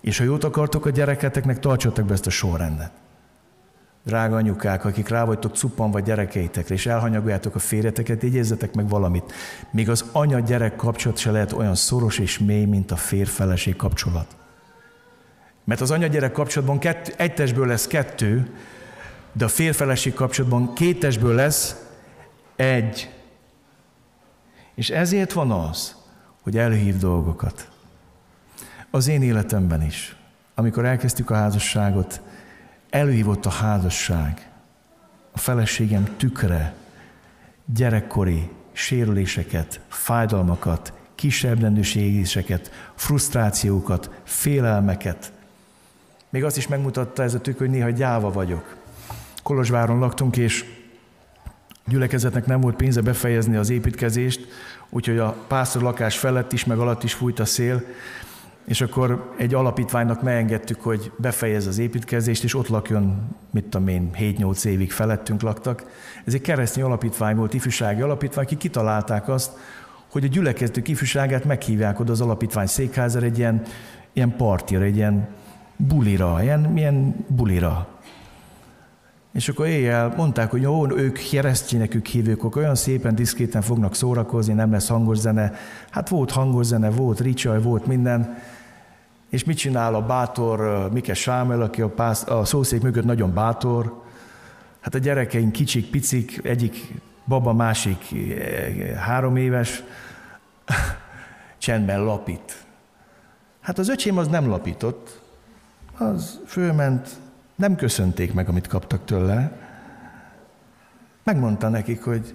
És ha jót akartok a gyereketeknek, tartsatok be ezt a sorrendet. Drága anyukák, akik rá vagytok cuppan vagy gyerekeitekre, és elhanyagoljátok a férjeteket, jegyezzetek meg valamit. Még az anya-gyerek kapcsolat se lehet olyan szoros és mély, mint a férfeleség kapcsolat. Mert az anya-gyerek kapcsolatban kett, egy lesz kettő, de a férfeleség kapcsolatban két testből lesz egy. És ezért van az, hogy előhív dolgokat. Az én életemben is. Amikor elkezdtük a házasságot, előhívott a házasság, a feleségem tükre, gyerekkori sérüléseket, fájdalmakat, kisebb rendőrségéseket, frusztrációkat, félelmeket, még azt is megmutatta ez a tükör, hogy néha gyáva vagyok. Kolozsváron laktunk, és gyülekezetnek nem volt pénze befejezni az építkezést, úgyhogy a pásztor lakás felett is, meg alatt is fújt a szél, és akkor egy alapítványnak megengedtük, hogy befejez az építkezést, és ott lakjon, mit tudom én, 7-8 évig felettünk laktak. Ez egy keresztény alapítvány volt, ifjúsági alapítvány, akik kitalálták azt, hogy a gyülekeztők ifjúságát meghívják oda az alapítvány székházára egy ilyen, ilyen partira, egy ilyen bulira, ilyen, milyen bulira. És akkor éjjel mondták, hogy jó, ők keresztények, ők hívők, olyan szépen, diszkréten fognak szórakozni, nem lesz hangos zene. Hát volt hangos zene, volt ricsaj, volt minden. És mit csinál a bátor Mike Sámel, aki a, pász, a szószék mögött nagyon bátor? Hát a gyerekeink kicsik, picik, egyik baba, másik három éves, (laughs) csendben lapít. Hát az öcsém az nem lapított, az fölment, nem köszönték meg, amit kaptak tőle, Megmondta nekik, hogy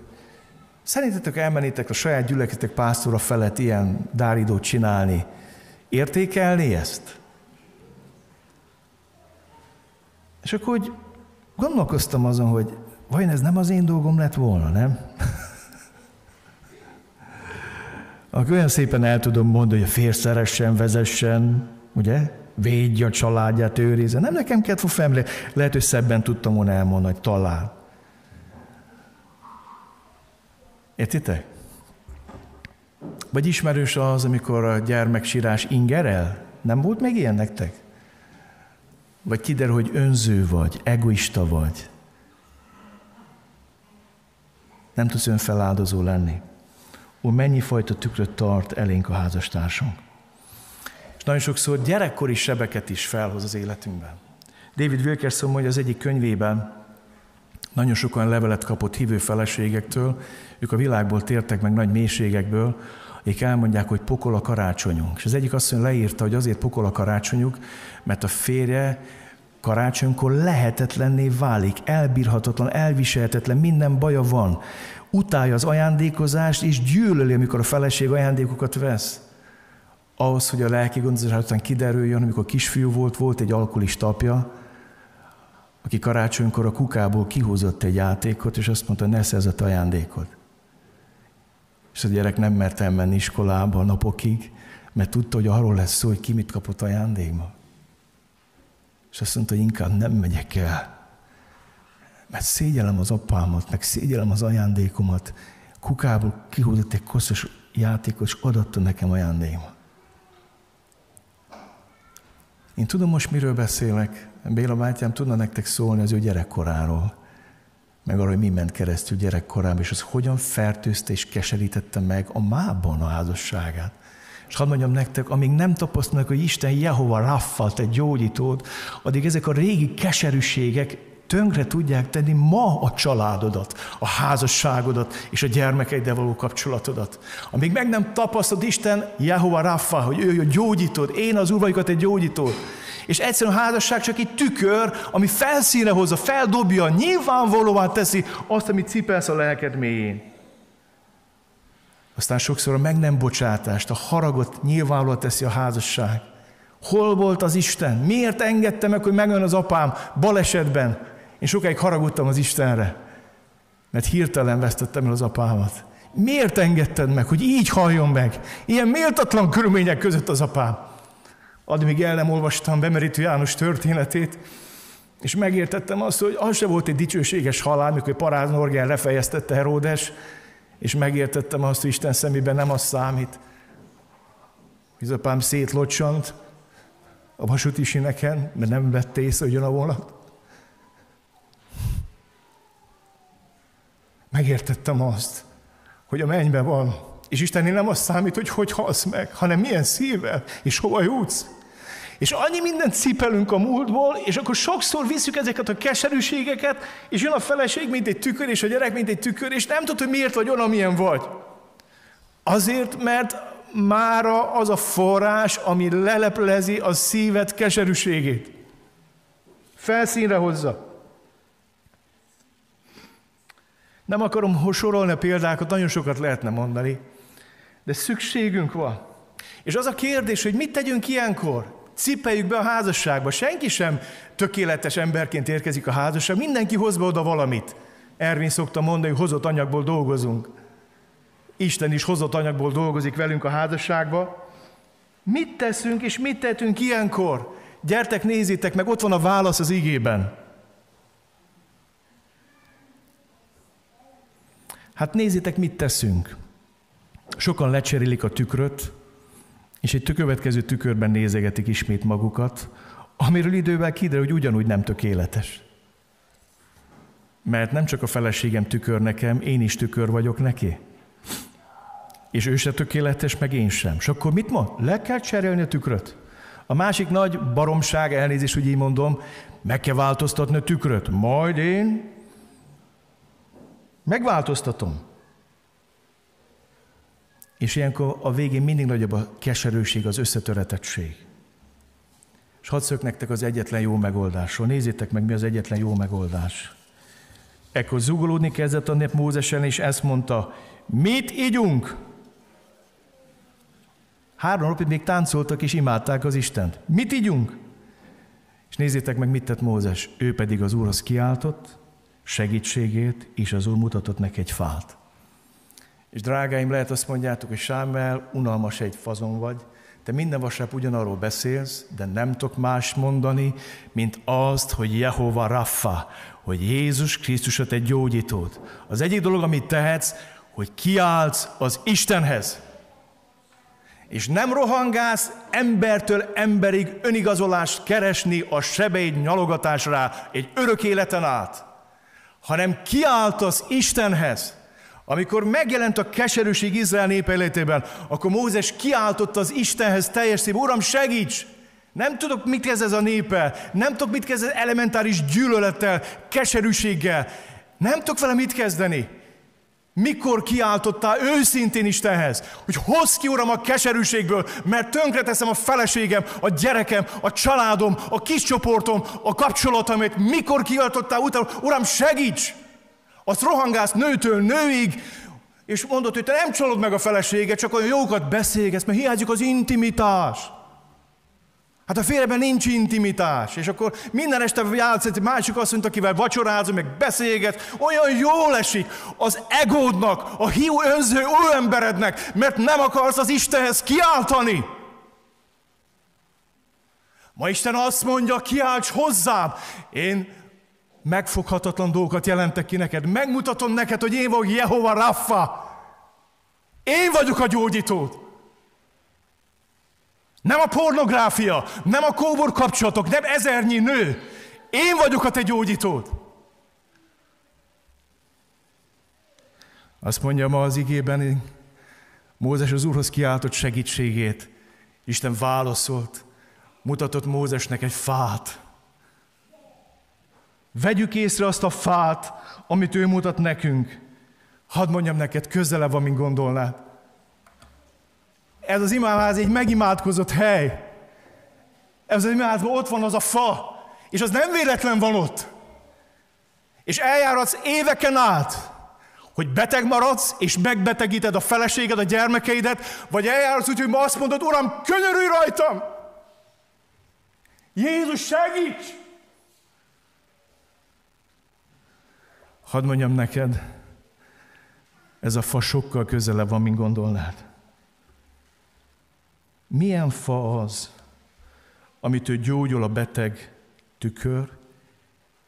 szerintetek elmenitek a saját gyülekezetek pásztora felett ilyen dáridót csinálni, értékelni ezt? És akkor úgy gondolkoztam azon, hogy vajon ez nem az én dolgom lett volna, nem? Akkor olyan szépen el tudom mondani, hogy a férj vezessen, ugye? Védje a családját, őrizze. Nem nekem kellett fog felmérni. Lehet, hogy szebben tudtam volna elmondani, hogy talán. Értitek? Vagy ismerős az, amikor a gyermeksírás ingerel? Nem volt még ilyen nektek? Vagy kiderül, hogy önző vagy, egoista vagy. Nem tudsz önfeláldozó lenni. Ó, mennyi fajta tükröt tart elénk a házastársunk. És nagyon sokszor gyerekkori sebeket is felhoz az életünkben. David Wilkerson mondja az egyik könyvében, nagyon sokan levelet kapott hívő feleségektől, ők a világból tértek meg nagy mélységekből, akik elmondják, hogy pokol a karácsonyunk. És az egyik asszony leírta, hogy azért pokol a karácsonyuk, mert a férje karácsonykor lehetetlenné válik, elbírhatatlan, elviselhetetlen, minden baja van. Utálja az ajándékozást, és gyűlöli, amikor a feleség ajándékokat vesz. Ahhoz, hogy a lelki gondozás után kiderüljön, amikor kisfiú volt, volt egy alkoholista apja, aki karácsonykor a kukából kihúzott egy játékot, és azt mondta, ne szerzett ajándékot. És a gyerek nem mert elmenni iskolába napokig, mert tudta, hogy arról lesz szó, hogy ki mit kapott ajándékba. És azt mondta, hogy inkább nem megyek el, mert szégyelem az apámat, meg szégyelem az ajándékomat. Kukából kihúzott egy koszos játékot, és adatta nekem ajándékot. Én tudom most, miről beszélek. Béla bátyám tudna nektek szólni az ő gyerekkoráról, meg arról, hogy mi ment keresztül gyerekkorában, és az hogyan fertőzte és keserítette meg a mában a házasságát. És hadd mondjam nektek, amíg nem tapasztalnak, hogy Isten Jehova raffalt egy gyógyítót, addig ezek a régi keserűségek tönkre tudják tenni ma a családodat, a házasságodat és a gyermekeiddel való kapcsolatodat. Amíg meg nem tapasztod Isten Jehova Rafa, hogy ő a gyógyítód, én az Úr vagyok, te gyógyító. És egyszerűen a házasság csak egy tükör, ami felszíne hozza, feldobja, nyilvánvalóan teszi azt, amit cipelsz a lelked mélyén. Aztán sokszor a meg nem bocsátást, a haragot nyilvánvalóan teszi a házasság. Hol volt az Isten? Miért engedte meg, hogy megjön az apám balesetben? Én sokáig haragudtam az Istenre, mert hirtelen vesztettem el az apámat. Miért engedted meg, hogy így halljon meg? Ilyen méltatlan körülmények között az apám. Addig még el nem olvastam Bemerítő János történetét, és megértettem azt, hogy az se volt egy dicsőséges halál, mikor Paráz Norgán lefejeztette Heródes, és megértettem azt, hogy Isten szemében nem az számít, hogy az apám szétlocsant a vasúti sineken, mert nem vette észre, hogy jön a vonat. Megértettem azt, hogy a mennyben van, és Isten nem azt számít, hogy hogy halsz meg, hanem milyen szívvel, és hova jutsz. És annyi mindent cipelünk a múltból, és akkor sokszor visszük ezeket a keserűségeket, és jön a feleség, mint egy tükör, és a gyerek, mint egy tükör, és nem tudod, hogy miért vagy olyan, amilyen vagy. Azért, mert mára az a forrás, ami leleplezi a szívet keserűségét. Felszínre hozza. Nem akarom sorolni a példákat, nagyon sokat lehetne mondani, de szükségünk van. És az a kérdés, hogy mit tegyünk ilyenkor? Cipeljük be a házasságba. Senki sem tökéletes emberként érkezik a házasság, mindenki hoz be oda valamit. Ervin szokta mondani, hogy hozott anyagból dolgozunk. Isten is hozott anyagból dolgozik velünk a házasságba. Mit teszünk és mit tettünk ilyenkor? Gyertek, nézzétek meg, ott van a válasz az igében. Hát nézzétek, mit teszünk. Sokan lecserélik a tükröt, és egy következő tükörben nézegetik ismét magukat, amiről idővel kiderül, hogy ugyanúgy nem tökéletes. Mert nem csak a feleségem tükör nekem, én is tükör vagyok neki. És ő se tökéletes, meg én sem. És akkor mit mond? Le kell cserélni a tükröt. A másik nagy baromság, elnézést, hogy így mondom, meg kell változtatni a tükröt. Majd én megváltoztatom. És ilyenkor a végén mindig nagyobb a keserőség, az összetöretettség. És hadd szök nektek az egyetlen jó megoldásról. Nézzétek meg, mi az egyetlen jó megoldás. Ekkor zugolódni kezdett a nép Mózesen, és ezt mondta, mit ígyunk? Három napig még táncoltak és imádták az Istent. Mit ígyunk? És nézzétek meg, mit tett Mózes. Ő pedig az Úrhoz kiáltott, segítségét, és az Úr mutatott neki egy fát. És drágáim, lehet azt mondjátok, hogy Sámel, unalmas egy fazon vagy, te minden vasárnap ugyanarról beszélsz, de nem tudok más mondani, mint azt, hogy Jehova Raffa, hogy Jézus Krisztusot egy gyógyítót. Az egyik dolog, amit tehetsz, hogy kiállsz az Istenhez. És nem rohangálsz embertől emberig önigazolást keresni a sebeid nyalogatásra egy örök életen át, hanem kiáltasz Istenhez. Amikor megjelent a keserűség Izrael népe életében, akkor Mózes kiáltott az Istenhez teljes szív, Uram, segíts! Nem tudok, mit kezd ez a népe, nem tudok, mit kezd ez elementáris gyűlölettel, keserűséggel, nem tudok vele mit kezdeni. Mikor kiáltottál őszintén Istenhez, hogy hozz ki, Uram, a keserűségből, mert tönkreteszem a feleségem, a gyerekem, a családom, a kis csoportom, a kapcsolatomét. Mikor kiáltottál utána, Uram, segíts! Azt rohangálsz nőtől nőig, és mondod, hogy te nem csalod meg a feleséget, csak olyan jókat beszélgetsz, mert hiányzik az intimitás. Hát a férjeben nincs intimitás, és akkor minden este játsz egy másik asszonyt, akivel vacsorázom, meg beszélget, olyan jól esik az egódnak, a hiú önző emberednek, mert nem akarsz az Istenhez kiáltani. Ma Isten azt mondja, kiálts hozzám. Én megfoghatatlan dolgokat jelentek ki neked. Megmutatom neked, hogy én vagyok Jehova Raffa. Én vagyok a gyógyítód. Nem a pornográfia, nem a kóbor kapcsolatok, nem ezernyi nő. Én vagyok a te gyógyítód. Azt mondja ma az igében, Mózes az Úrhoz kiáltott segítségét. Isten válaszolt, mutatott Mózesnek egy fát. Vegyük észre azt a fát, amit ő mutat nekünk. Hadd mondjam neked, közelebb van, mint gondolnád. Ez az imádház egy megimádkozott hely. Ez az imádházban ott van az a fa, és az nem véletlen van ott. És eljáratsz éveken át, hogy beteg maradsz, és megbetegíted a feleséged, a gyermekeidet, vagy eljáratsz úgy, hogy ma azt mondod, Uram, könyörülj rajtam! Jézus, segíts! Hadd mondjam neked, ez a fa sokkal közelebb van, mint gondolnád. Milyen fa az, amit ő gyógyul a beteg tükör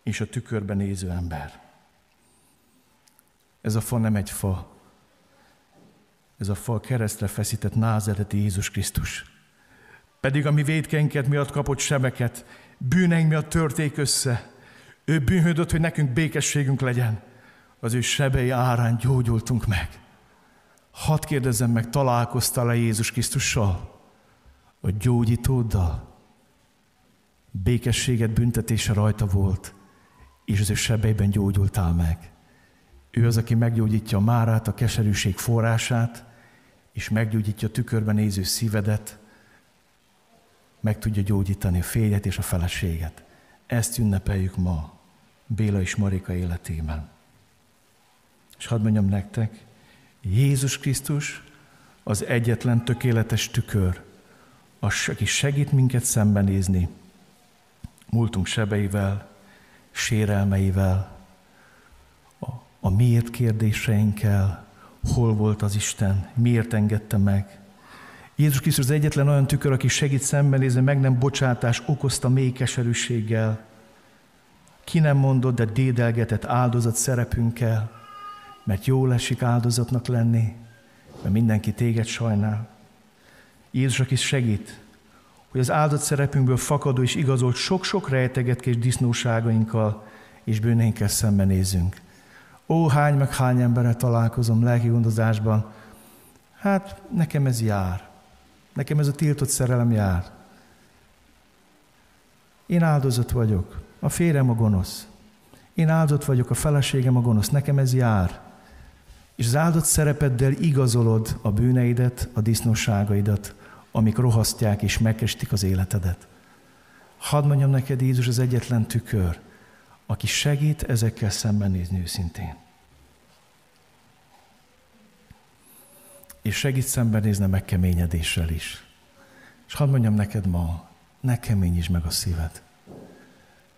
és a tükörben néző ember? Ez a fa nem egy fa. Ez a fa a keresztre feszített názereti Jézus Krisztus. Pedig a mi védkeinket miatt kapott sebeket, bűneink miatt törték össze, ő bűnhődött, hogy nekünk békességünk legyen. Az ő sebei árán gyógyultunk meg. Hadd kérdezzem meg, találkoztál-e Jézus Krisztussal? A gyógyítóddal? Békességet büntetése rajta volt, és az ő sebeiben gyógyultál meg. Ő az, aki meggyógyítja a márát, a keserűség forrását, és meggyógyítja a tükörben néző szívedet, meg tudja gyógyítani a férjet és a feleséget. Ezt ünnepeljük ma Béla és Marika életében. És hadd mondjam nektek, Jézus Krisztus az egyetlen tökéletes tükör, aki segít minket szembenézni múltunk sebeivel, sérelmeivel, a, a miért kérdéseinkkel, hol volt az Isten, miért engedte meg. Jézus Krisztus az egyetlen olyan tükör, aki segít szembenézni, meg nem bocsátás okozta mély keserűséggel, ki nem mondott, de dédelgetett áldozat szerepünkkel, mert jól esik áldozatnak lenni, mert mindenki téged sajnál. Jézus, is segít, hogy az áldott szerepünkből fakadó és igazolt sok-sok rejtegetkés disznóságainkkal és bűneinkkel szembenézünk. Ó, hány meg hány emberrel találkozom lelki gondozásban, hát nekem ez jár. Nekem ez a tiltott szerelem jár. Én áldozat vagyok. A férjem a gonosz. Én áldott vagyok, a feleségem a gonosz. Nekem ez jár. És az áldott szerepeddel igazolod a bűneidet, a disznóságaidat, amik rohasztják és megkestik az életedet. Hadd mondjam neked, Jézus az egyetlen tükör, aki segít ezekkel szembenézni őszintén. És segít szembenézni a megkeményedéssel is. És hadd mondjam neked ma, ne keményítsd meg a szíved.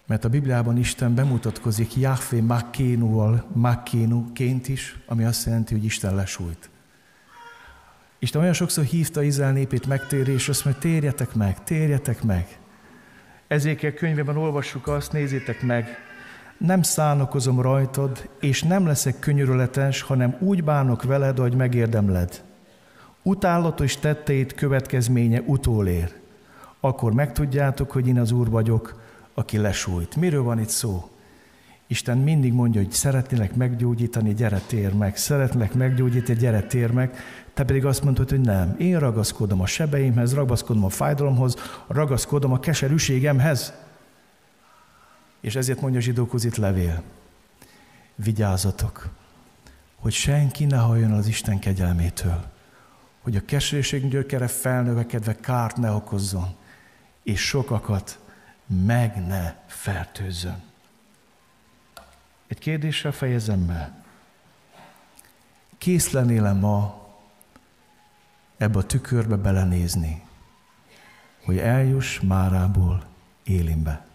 Mert a Bibliában Isten bemutatkozik Jahvé Makkénuval, Makkénuként is, ami azt jelenti, hogy Isten lesújt. Isten olyan sokszor hívta Izrael népét megtérésre, azt mondja, térjetek meg, térjetek meg. Ezékel könyvében olvassuk azt, nézzétek meg, nem szánokozom rajtad, és nem leszek könyörületes, hanem úgy bánok veled, ahogy megérdemled. Utálatos tetteit következménye utólér. Akkor megtudjátok, hogy én az Úr vagyok, aki lesújt. Miről van itt szó? Isten mindig mondja, hogy szeretnélek meggyógyítani, gyere tér meg. Szeretnélek meggyógyítani, gyere tér meg. Te pedig azt mondod, hogy nem. Én ragaszkodom a sebeimhez, ragaszkodom a fájdalomhoz, ragaszkodom a keserűségemhez. És ezért mondja a zsidókhoz itt levél. Vigyázzatok, hogy senki ne halljon az Isten kegyelmétől, hogy a keserűség gyökere felnövekedve kárt ne okozzon, és sokakat meg ne fertőzzön. Egy kérdéssel fejezem be. Kész lennél ma ebbe a tükörbe belenézni, hogy eljuss Márából Élimbe?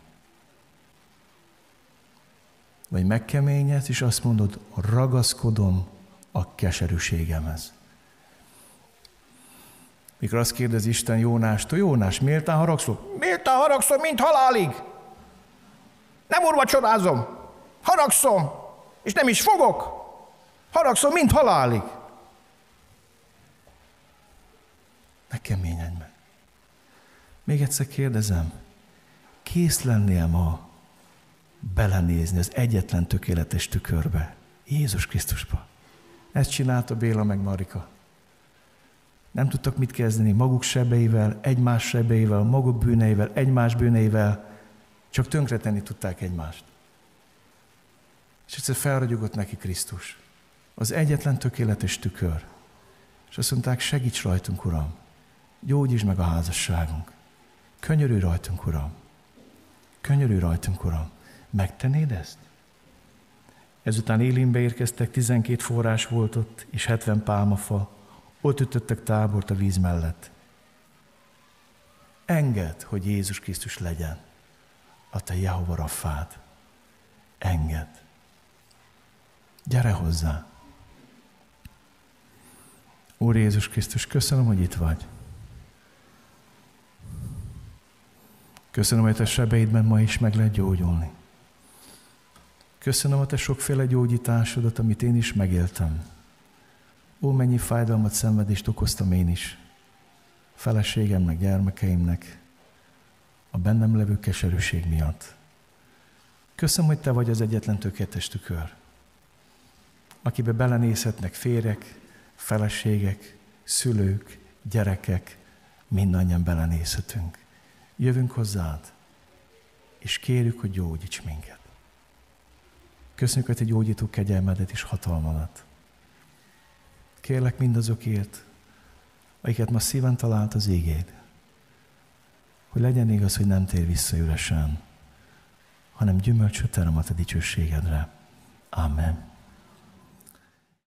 Vagy megkeményedsz, és azt mondod, ragaszkodom a keserűségemhez. Mikor azt kérdez Isten Jónástól, Jónás, miért haragszol? Miért haragszol, mint halálig? Nem urvacsorázom, haragszom, és nem is fogok. Haragszom, mint halálig. Ne keményedj meg. Még egyszer kérdezem, kész lennél ma belenézni az egyetlen tökéletes tükörbe, Jézus Krisztusba. Ezt csinálta Béla meg Marika. Nem tudtak mit kezdeni maguk sebeivel, egymás sebeivel, maguk bűneivel, egymás bűneivel, csak tönkretenni tudták egymást. És egyszer felragyogott neki Krisztus. Az egyetlen tökéletes tükör. És azt mondták, segíts rajtunk, Uram. Gyógyítsd meg a házasságunk. Könyörülj rajtunk, Uram. Könyörülj rajtunk, Uram. Megtennéd ezt? Ezután Élimbe érkeztek, 12 forrás volt ott, és 70 pálmafa. Ott ütöttek tábort a víz mellett. Engedd, hogy Jézus Krisztus legyen a te Jehova Raffád. Engedd. Gyere hozzá. Úr Jézus Krisztus, köszönöm, hogy itt vagy. Köszönöm, hogy te sebeidben ma is meg lehet gyógyulni. Köszönöm a te sokféle gyógyításodat, amit én is megéltem. Ó, mennyi fájdalmat, szenvedést okoztam én is. Feleségemnek, gyermekeimnek, a bennem levő keserűség miatt. Köszönöm, hogy te vagy az egyetlen tökéletes tükör, akibe belenézhetnek férek, feleségek, szülők, gyerekek, mindannyian belenézhetünk. Jövünk hozzád, és kérjük, hogy gyógyíts minket. Köszönjük, hogy te gyógyító kegyelmedet és hatalmadat. Kérlek mindazokért, akiket ma szíven talált az égéd, hogy legyen igaz, hogy nem tér vissza üresen, hanem gyümölcsöt a te dicsőségedre. Amen.